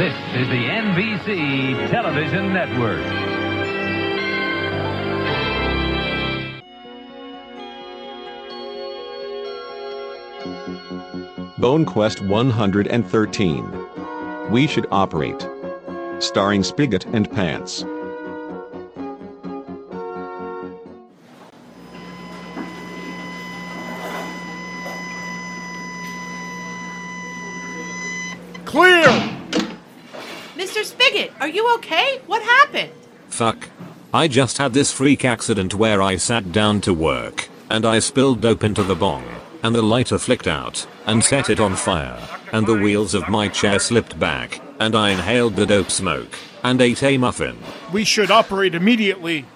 This is the NBC Television Network. Bone Quest 113. We Should Operate. Starring Spigot and Pants. Clear! Mr. Spigot, are you okay? What happened? Fuck. I just had this freak accident where I sat down to work, and I spilled dope into the bong, and the lighter flicked out, and set it on fire, and the wheels of my chair slipped back, and I inhaled the dope smoke, and ate a muffin. We should operate immediately.